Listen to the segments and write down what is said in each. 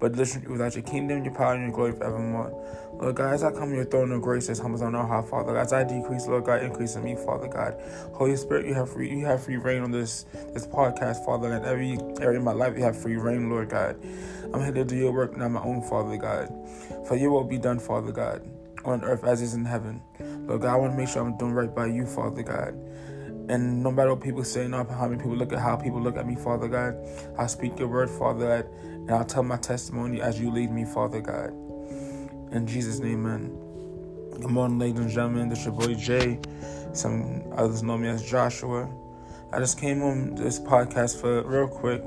but us without your kingdom, your power, and your glory forevermore. Lord God, as I come to your throne of grace, as humble as I know how, Father God, as I decrease, Lord God, increase in me, Father God. Holy Spirit, you have free, you have free reign on this this podcast, Father, and every area of my life, you have free reign, Lord God. I'm here to do your work, not my own, Father God. For your will be done, Father God, on earth as is in heaven. Lord God, I want to make sure I'm doing right by you, Father God. And no matter what people say, no matter how many people look at how people look at me, Father God, I speak your word, Father God, and I'll tell my testimony as you lead me, Father God. In Jesus' name, man. Good morning, ladies and gentlemen. This is your boy Jay. Some others know me as Joshua. I just came on this podcast for real quick.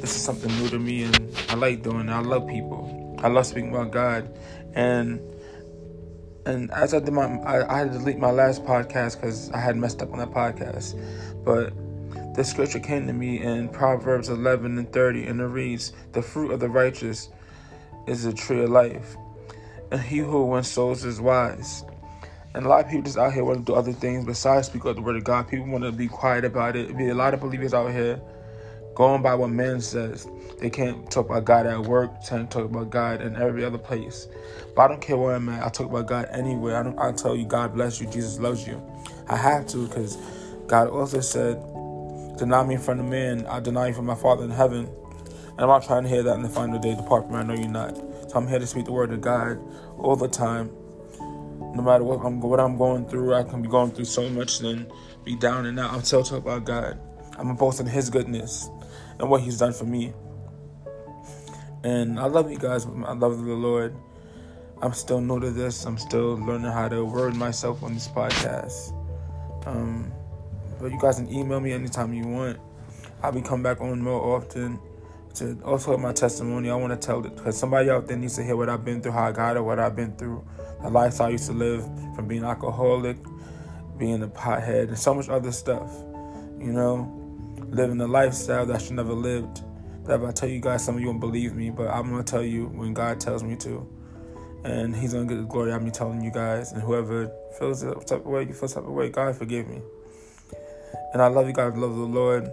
This is something new to me, and I like doing it. I love people. I love speaking about God, and and as I did my, I, I had to delete my last podcast because I had messed up on that podcast. But the scripture came to me in Proverbs 11 and 30, and it reads, "The fruit of the righteous is a tree of life, and he who wins souls is wise." And a lot of people just out here want to do other things besides speak out the word of God. People want to be quiet about it. Be a lot of believers out here going by what man says. They can't talk about God at work, can't talk about God in every other place. But I don't care where I'm at. I talk about God anywhere. I don't. I tell you, God bless you. Jesus loves you. I have to because God also said, "Deny me in front of men, I deny you from my Father in heaven." And I'm not trying to hear that in the final day. Depart from me. I know you're not. So I'm here to speak the word of God all the time. No matter what I'm what I'm going through, I can be going through so much and be down and out. I'm still talking about God. I'm boasting His goodness and what He's done for me. And I love you guys. I love the Lord. I'm still new to this. I'm still learning how to word myself on this podcast. Um, but you guys can email me anytime you want. I'll be coming back on more often to also my testimony. I want to tell it because somebody out there needs to hear what I've been through, how I got it, what I've been through, the lifestyle I used to live from being alcoholic, being a pothead, and so much other stuff. You know, living a lifestyle that should never lived. That if I tell you guys, some of you won't believe me, but I'm gonna tell you when God tells me to and he's gonna get the glory out of me telling you guys. And whoever feels the type of way, you feel the type of way, God forgive me. And I love you guys, love the Lord.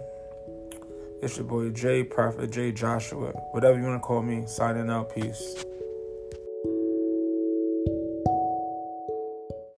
It's your boy Jay, Prophet Jay Joshua, whatever you wanna call me. Signing out, peace.